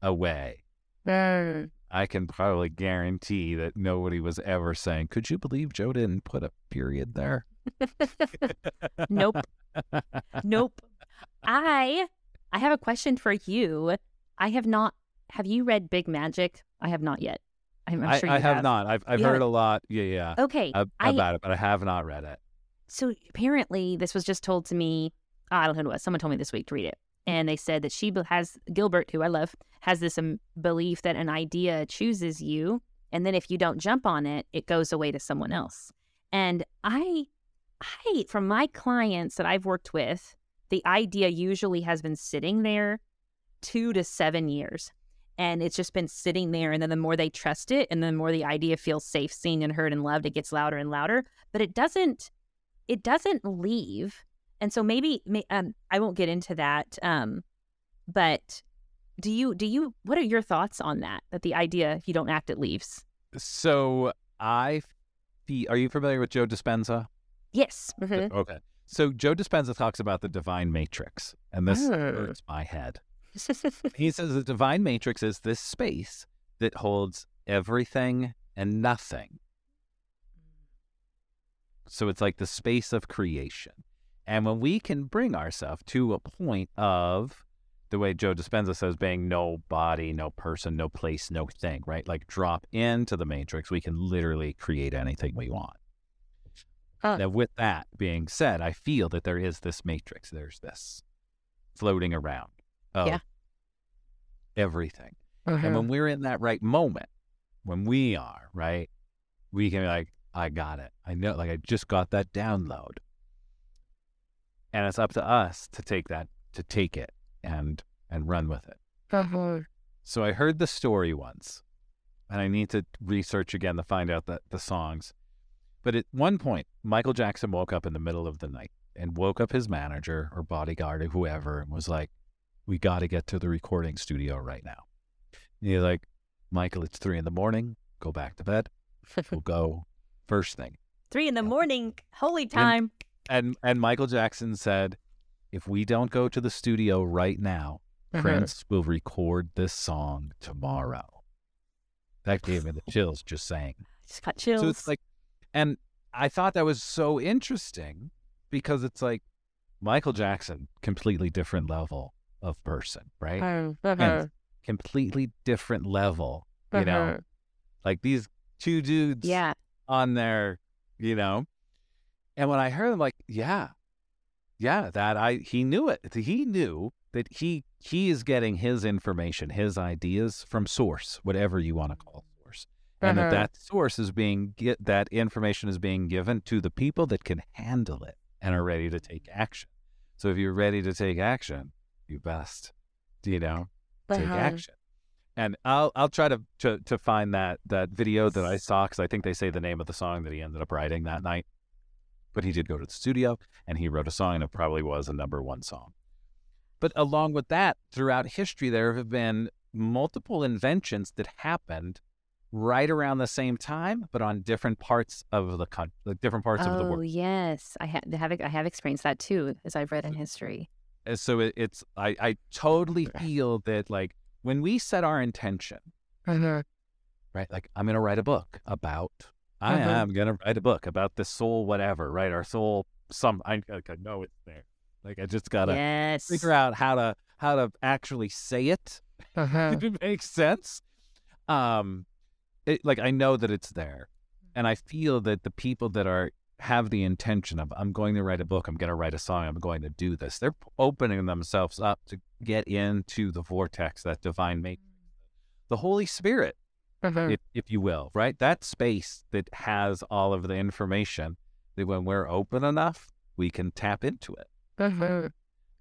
away. I can probably guarantee that nobody was ever saying, "Could you believe Joe didn't put a period there?" *laughs* nope. Nope. I I have a question for you. I have not. Have you read Big Magic? I have not yet. I'm, I'm sure I you have, not. I've I've heard haven't? a lot. Yeah, yeah, Okay. ab- I- about it, but I have not read it. So apparently, this was just told to me. I don't know who it was. Someone told me this week to read it, and they said that she has Gilbert, who I love, has this um, belief that an idea chooses you, and then if you don't jump on it, it goes away to someone else. And I, I from my clients that I've worked with, the idea usually has been sitting there two to seven years. And it's just been sitting there. And then the more they trust it, and the more the idea feels safe, seen, and heard and loved, it gets louder and louder. But it doesn't it doesn't leave and so maybe may, um, i won't get into that um, but do you do you what are your thoughts on that that the idea if you don't act it leaves So I, are you familiar with Joe Dispenza? yes Mhm. Okay. So Joe Dispenza talks about the divine matrix, and this Oh. hurts my head. *laughs* He says the divine matrix is this space that holds everything and nothing. So it's like the space of creation. And when we can bring ourselves to a point of the way Joe Dispenza says, being no body, no person, no place, no thing, right? Like drop into the matrix, we can literally create anything we want. Huh. Now, with that being said, I feel that there is this matrix. There's this floating around of Yeah. everything. uh-huh. And when we're in that right moment, when we are, right, we can be like, I got it. I know, like, I just got that download. And it's up to us to take that, to take it and, and run with it. Uh-huh. So I heard the story once, and I need to research again to find out the, the songs. But at one point, Michael Jackson woke up in the middle of the night and woke up his manager or bodyguard or whoever and was like, We got to get to the recording studio right now. And he's like, Michael, it's three in the morning. Go back to bed. We'll *laughs* go first thing. three in the morning holy time And and Michael Jackson said, If we don't go to the studio right now, Uh-huh. Prince will record this song tomorrow. That gave me the *laughs* chills just saying. just got chills So it's like, and I thought that was so interesting because it's like Michael Jackson, completely different level of person, right? Uh, uh-huh. Completely different level, you know, Uh-huh. like these two dudes yeah on there, you know. And when I heard them, like, yeah, yeah, that I he knew it. He knew that he he is getting his information, his ideas from source, whatever you want to call source, and that Uh-huh. that source is being get that information is being given to the people that can handle it and are ready to take action. So if you're ready to take action, you best, do you know, take Uh-huh. action. And I'll I'll try to to, to find that that video that I saw because I think they say the name of the song that he ended up writing that night. But he did go to the studio and he wrote a song and it probably was a number one song. But along with that, throughout history, there have been multiple inventions that happened right around the same time, but on different parts of the country, like different parts of the world. oh world. yes i have have i have experienced that too as i've read in history And so it, it's I I totally feel that like when we set our intention Uh-huh. right? Like I'm gonna write a book about. I Mhm. am gonna write a book about the soul, whatever, right? Our soul. Some I, like, I know it's there. Like I just gotta yes figure out how to how to actually say it. *laughs* Uh-huh. it makes sense. Um, it, like I know that it's there, and I feel that the people that are have the intention of I'm going to write a book, I'm going to write a song, I'm going to do this. They're opening themselves up to get into the vortex, that divine make, the Holy Spirit Uh-huh. if, if you will, right? That space that has all of the information that when we're open enough, we can tap into it. Uh-huh.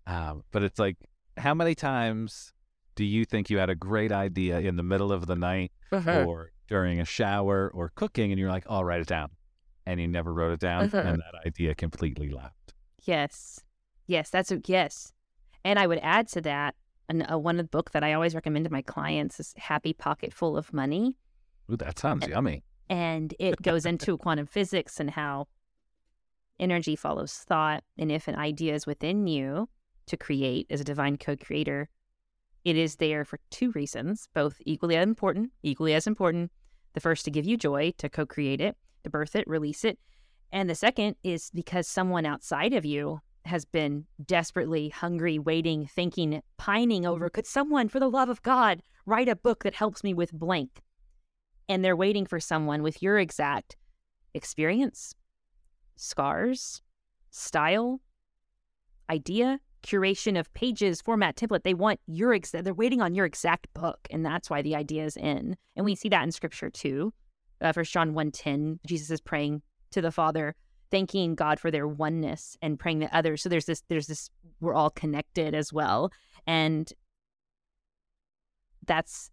Um, but it's like, how many times do you think you had a great idea in the middle of the night Uh-huh. or during a shower or cooking and you're like, I'll write it down. And he never wrote it down Uh-huh. and that idea completely left. Yes. Yes, that's a yes. And I would add to that an, uh, one of the book that I always recommend to my clients is Happy Pocket Full of Money. Ooh, that sounds yummy. And it goes into quantum physics and how Energy follows thought. And if an idea is within you to create as a divine co creator, it is there for two reasons, both equally as important, equally as important. The first to give you joy, to co create it, to birth it, release it. And the second is because someone outside of you has been desperately hungry, waiting, thinking, pining over could someone, for the love of God, write a book that helps me with blank? And they're waiting for someone with your exact experience, scars, style, idea, curation of pages, format, template. They want your exact, they're waiting on your exact book. And that's why the idea is in. And we see that in scripture too. Uh, First John 1.10, Jesus is praying to the Father, thanking God for their oneness and praying that others. So there's this, there's this, we're all connected as well. And that's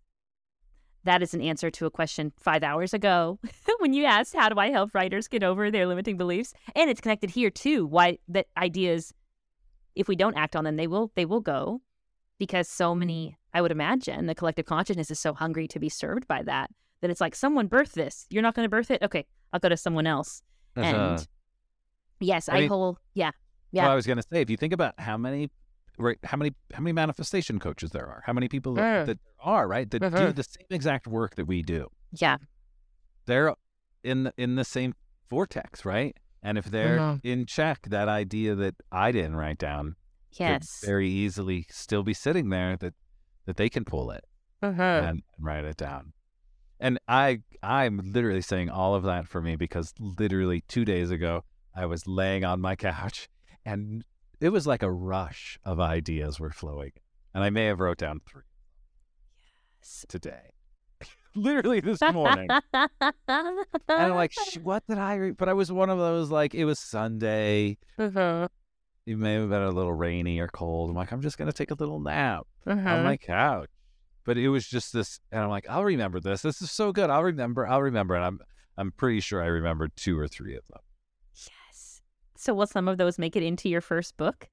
that is an answer to a question five hours ago *laughs* when you asked how do i help writers get over their limiting beliefs and it's connected here too why that ideas if we don't act on them they will they will go because so many i would imagine the collective consciousness is so hungry to be served by that that it's like someone birth this you're not going to birth it okay i'll go to someone else There's and yes I i, mean- whole yeah Well, Yeah. I was going to say, if you think about how many, right, how many, how many manifestation coaches there are, how many people that, Yeah. that are, right, that do Mhm. the same exact work that we do. yeah They're in the, in the same vortex, right? And if they're Mhm. in check, that idea that I didn't write down yes very easily still be sitting there that that they can pull it Uh-huh. and, and write it down. And I I'm literally saying all of that for me because literally two days ago I was laying on my couch *laughs* and it was like a rush of ideas were flowing. And I may have wrote down three yes. today. *laughs* literally this morning. and I'm like, *laughs* what did I read? But I was one of those like it was Sunday. Uh-huh. It may have been a little rainy or cold. I'm like, I'm just gonna take a little nap. Uh-huh. on my couch. But it was just this, and I'm like, I'll remember this. This is so good. I'll remember. I'll remember. And I'm, I'm pretty sure I remembered two or three of them. Yes. So will some of those make it into your first book?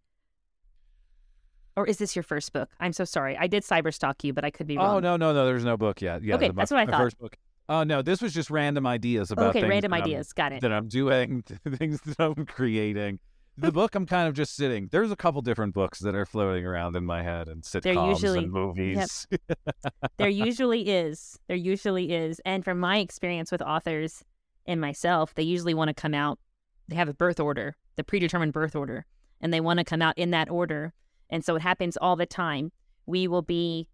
Or is this your first book? I'm so sorry. I did cyberstalk you, but I could be oh, wrong. Oh no, no, no. There's no book yet. Yeah. Okay, the- my- that's what I my thought. First book. Oh no, this was just random ideas about. okay, things random ideas. Got it. that I'm doing, *laughs* things that I'm creating. The *laughs* book I'm kind of just sitting. There's a couple different books that are floating around in my head and sitcoms usually- and movies. there *laughs* usually is. There usually is. And from my experience with authors and myself, they usually want to come out, they have a birth order, the predetermined birth order, and they want to come out in that order. And so it happens all the time. We will be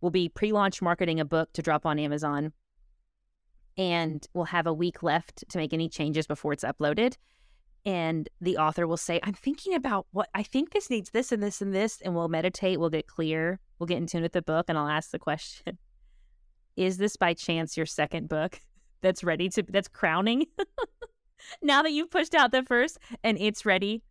we'll be pre-launch marketing a book to drop on Amazon and we'll have a week left to make any changes before it's uploaded. And the author will say, I'm thinking about what I think this needs this and this and this. And we'll meditate, we'll get clear, we'll get in tune with the book, and I'll ask the question *laughs* Is this by chance your second book that's ready to, that's crowning? *laughs* now that you've pushed out the first and it's ready.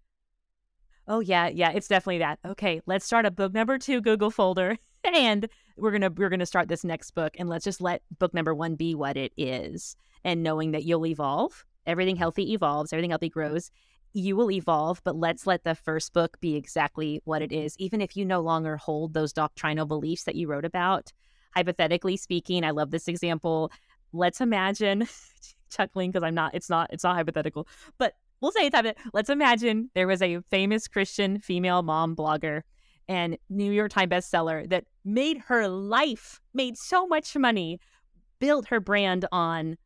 Oh, yeah, yeah, it's definitely that. Okay, let's start a book number two Google folder. *laughs* And we're gonna we're gonna start this next book and let's just let book number one be what it is. And knowing that you'll evolve, everything healthy evolves, everything healthy grows. You will evolve, but let's let the first book be exactly what it is. Even if you no longer hold those doctrinal beliefs that you wrote about, hypothetically speaking, I love this example. Let's imagine *laughs* chuckling because I'm not it's not it's not hypothetical, but we'll say it's hypothetical. Let's imagine there was a famous Christian female mom blogger and New York Times bestseller that made her life, made so much money, built her brand on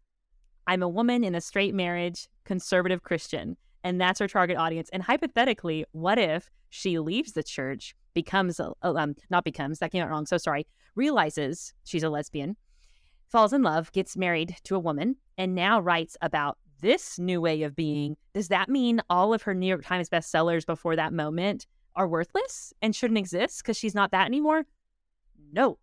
I'm a woman in a straight marriage, conservative Christian. And that's her target audience. And hypothetically, what if she leaves the church, becomes, a, um, not becomes, that came out wrong, so sorry, realizes she's a lesbian, falls in love, gets married to a woman, and now writes about this new way of being. Does that mean all of her New York Times bestsellers before that moment are worthless and shouldn't exist because she's not that anymore? No,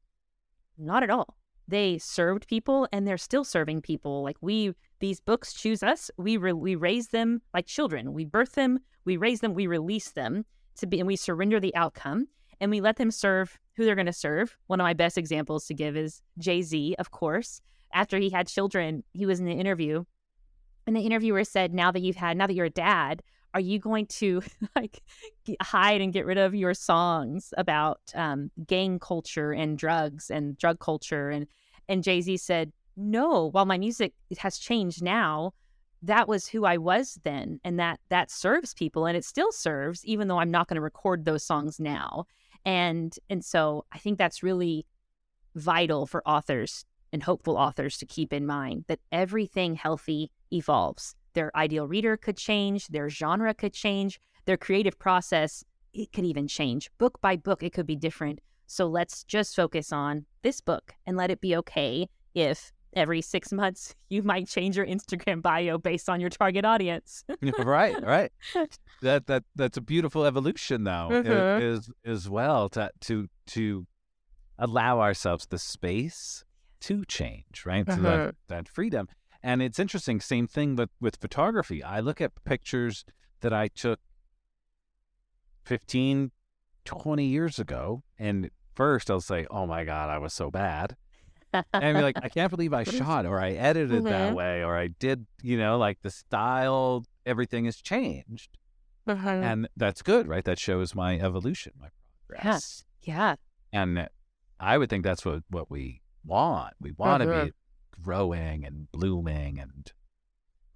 not at all. They served people and they're still serving people. Like we, these books choose us. We re- we raise them like children. We birth them, we raise them, we release them to be, and we surrender the outcome and we let them serve who they're going to serve. One of my best examples to give is Jay Z, of course. After he had children, he was in an interview, and the interviewer said, "Now that you've had, now that you're a dad, are you going to *laughs* like hide and get rid of your songs about um, gang culture and drugs and drug culture and and jay-z said no while my music has changed now that was who I was then and that that serves people and it still serves even though I'm not going to record those songs now. And and so I think that's really vital for authors and hopeful authors to keep in mind that everything healthy evolves. Their ideal reader could change, their genre could change, their creative process it could even change. Book by book it could be different. So let's just focus on this book and let it be okay if every six *laughs* months *laughs* you might change your Instagram bio based on your target audience. *laughs* right, right. That that that's a beautiful evolution, though, Mhm. is as well to to to allow ourselves the space to change, right? So that that freedom. And it's interesting. Same thing with with photography. I look at pictures that I took 15, 20 years ago, and first I'll say, "Oh my god, I was so bad." and I'd be like, I *laughs* can't believe I shot or I edited that Mhm. way or I did, you know, like the style, everything has changed. Uh-huh. And that's good, right? That shows my evolution, my progress. yeah. And I would think that's what, what we want. We want to Mhm. be growing and blooming and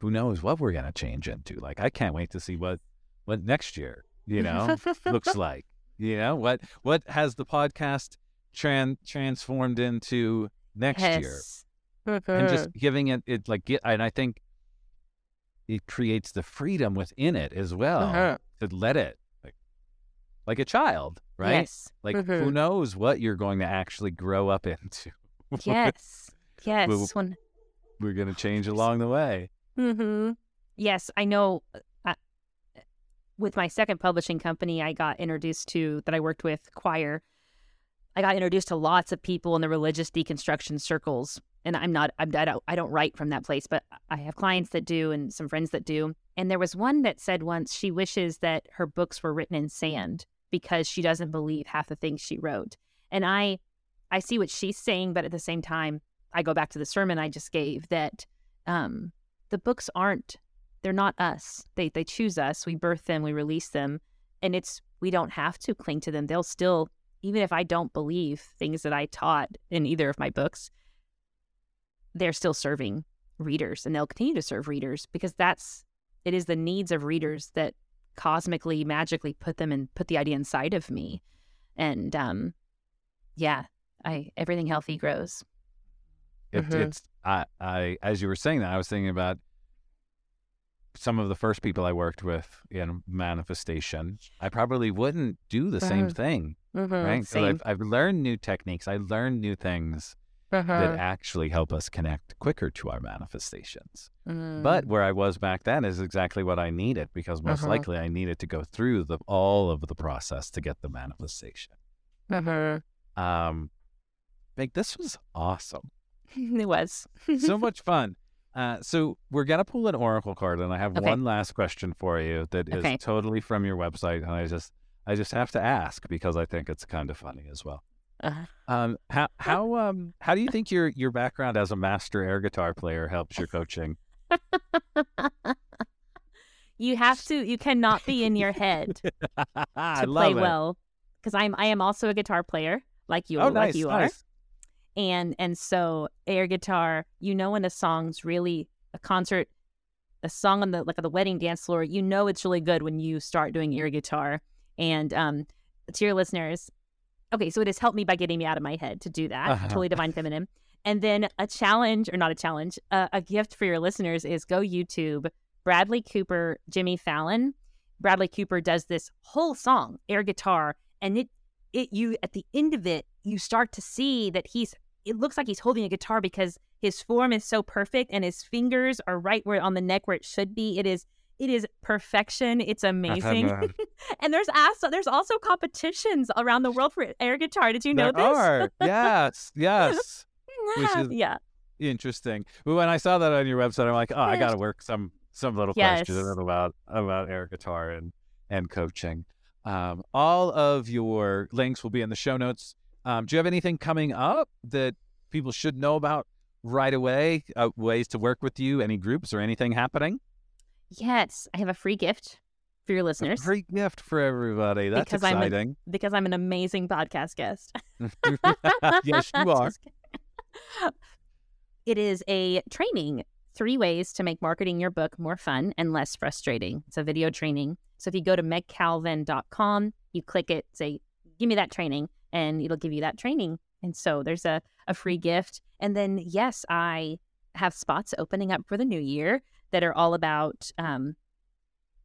who knows what we're going to change into. Like, I can't wait to see what, what next year, you know, looks *laughs* like. You know, what, what has the podcast tran- transformed into next year? Yes. and Uh-huh. just giving it it like and I think it creates the freedom within it as well Uh-huh. to let it like like a child, right? Yes. Like who knows what you're going to actually grow up *laughs* into. Yes. Yes. Well- When We're going to change along the way. Mm-hmm. Yes, I know. Uh, with my second publishing company, I got introduced to that I worked with Quoir. I got introduced to lots of people in the religious deconstruction circles, and I'm not. I'm, I don't. I don't write from that place, but I have clients that do, and some friends that do. And there was one that said once she wishes that her books were written in sand because she doesn't believe half the things she wrote. And I, I see what she's saying, but at the same time, I go back to the sermon I just gave that um, the books aren't they're not us. They they choose us. We birth them we release them and it's we don't have to cling to them. They'll still even if i don't believe things that i taught in either of my books they're still serving readers and they'll continue to serve readers because that's it is the needs of readers that cosmically magically put them and put the idea inside of me. And um yeah i everything healthy grows It, Mhm. It's I, I as you were saying that I was thinking about some of the first people I worked with in manifestation. I probably wouldn't do the same Mhm. thing, Mhm. right? same. I've, I've learned new techniques. I learned new things Uh-huh. that actually help us connect quicker to our manifestations. Mm. But where I was back then is exactly what I needed because most Uh-huh. likely I needed to go through the all of the process to get the manifestation. Uh-huh. Um, like this was awesome, *laughs* it was so *laughs* much fun. Uh, so we're gonna pull an oracle card, and I have Okay. one last question for you that is Okay. totally from your website, and I just I just have to ask because I think it's kind of funny as well. Uh, Um, how how um how do you think your your background as a master air guitar player helps your coaching? *laughs* you have to you cannot be in your head to play it. well because i'm i am also a guitar player like you Oh, like nice, you are nice. And and so air guitar you know when a song's really a concert a song on the like on the wedding dance floor you know it's really good when you start doing air guitar and um to your listeners okay so it has helped me by getting me out of my head to do that Uh-huh. totally divine feminine and then a challenge or not a challenge uh, a gift for your listeners is go youtube bradley cooper jimmy fallon bradley cooper does this whole song air guitar and it it you at the end of it you start to see that he's it looks like he's holding a guitar because his form is so perfect and his fingers are right where on the neck where it should be it is it is perfection it's amazing *laughs* and there's also there's also competitions around the world for air guitar did you know there this are. Yes, *laughs* yes. which is- yeah Interesting. But when I saw that on your website, I'm like, oh, I got to *laughs* work some some little Yes. questions about about air guitar and and coaching. Um, all of your links will be in the show notes. Um, do you have anything coming up that people should know about right away? Uh, ways to work with you? Any groups or anything happening? yes i have a free gift for your A listeners Great gift for everybody. That's Because I'm a- exciting. because i'm an amazing podcast guest *laughs* yes, you *laughs* are. It is a training three ways to make marketing your book more fun and less frustrating. It's a video training. So if you go to megcalvin.com, you click it, say, give me that training, and it'll give you that training. And so there's a, a free gift. And then, yes, I have spots opening up for the new year that are all about um,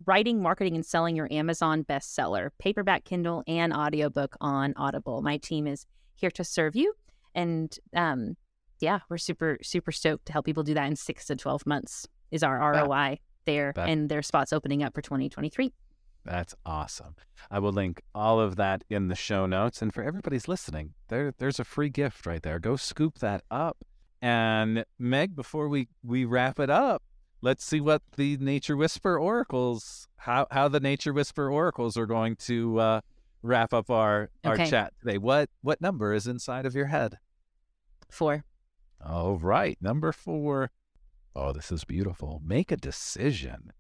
writing, marketing, and selling your Amazon bestseller, paperback, Kindle, and audiobook on Audible. My team is here to serve you. And um, yeah, we're super, super stoked to help people do that in six to 12 months is our ROI there. that- and their spots opening up for 2023. That's awesome. I will link all of that in the show notes. And for everybody's listening, there there's a free gift right there. Go scoop that up. And Meg, before we, we wrap it up, let's see what the Nature Whisper oracles, how, how the Nature Whisper oracles are going to uh, wrap up our, our Okay. chat today. What what number is inside of your head? Four. All right, number four. Oh, this is beautiful. Make a decision.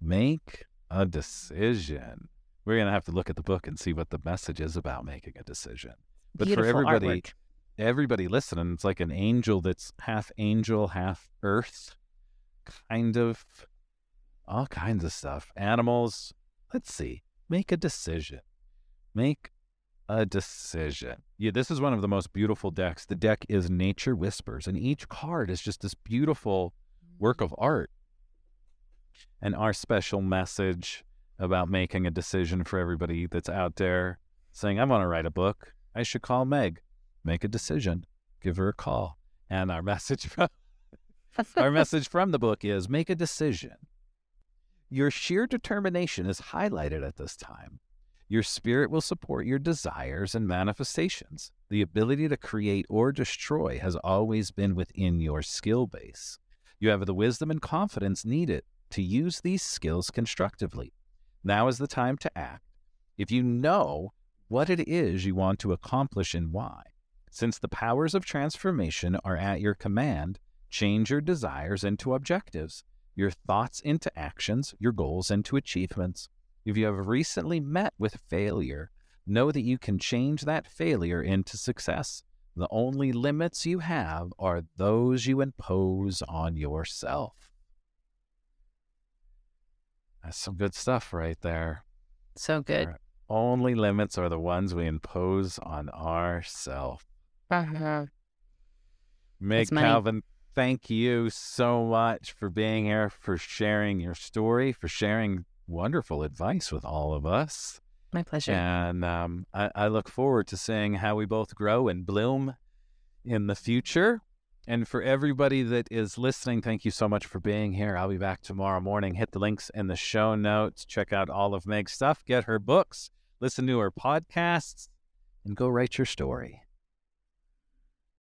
Make a decision. We're going to have to look at the book and see what the message is about making a decision. But for Beautiful everybody, artwork. everybody listening, it's like an angel that's half angel, half earth, kind of all kinds of stuff. Animals. Let's see. Make a decision. Make a decision. Yeah, this is one of the most beautiful decks. The deck is Nature Whispers, and each card is just this beautiful work of art. And our special message about making a decision for everybody that's out there saying, I want to write a book. I should call Meg. Make a decision. Give her a call. And our *laughs* message from our *laughs* message from the book is make a decision. Your sheer determination is highlighted at this time. Your spirit will support your desires and manifestations. The ability to create or destroy has always been within your skill base. You have the wisdom and confidence needed to use these skills constructively. Now is the time to act. If you know what it is you want to accomplish and why, since the powers of transformation are at your command, change your desires into objectives, your thoughts into actions, your goals into achievements. If you have recently met with failure, know that you can change that failure into success. The only limits you have are those you impose on yourself. That's some good stuff right there. So good. Right. Only limits are the ones we impose on ourselves. Uh-huh. Meg Calvin, thank you so much for being here, for sharing your story, for sharing wonderful advice with all of us. My pleasure. And um, I, I look forward to seeing how we both grow and bloom in the future. And for everybody that is listening, thank you so much for being here. I'll be back tomorrow morning. Hit the links in the show notes. Check out all of Meg's stuff. Get her books. Listen to her podcasts. And go write your story.